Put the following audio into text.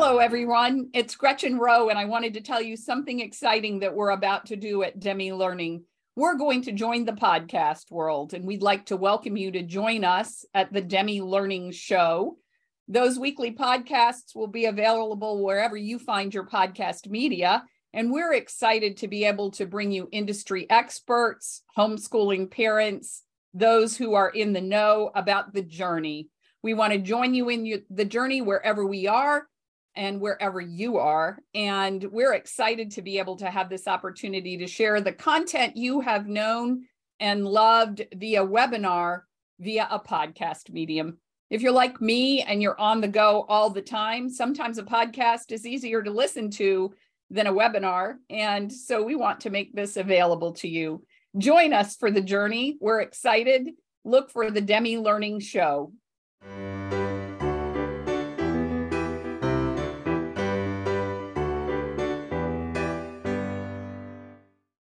Hello, everyone. It's Gretchen Rowe, and I wanted to tell you something exciting that we're about to do at Demme Learning. We're going to join the podcast world, and we'd like to welcome you to join us at the Demme Learning Show. Those weekly podcasts will be available wherever you find your podcast media. And we're excited to be able to bring you industry experts, homeschooling parents, those who are in the know about the journey. We want to join you in the journey wherever we are and wherever you are. And we're excited to be able to have this opportunity to share the content you have known and loved via webinar, via a podcast medium. If you're like me and you're on the go all the time, sometimes a podcast is easier to listen to than a webinar. And so we want to make this available to you. Join us for the journey. We're excited. Look for the Demme Learning Show.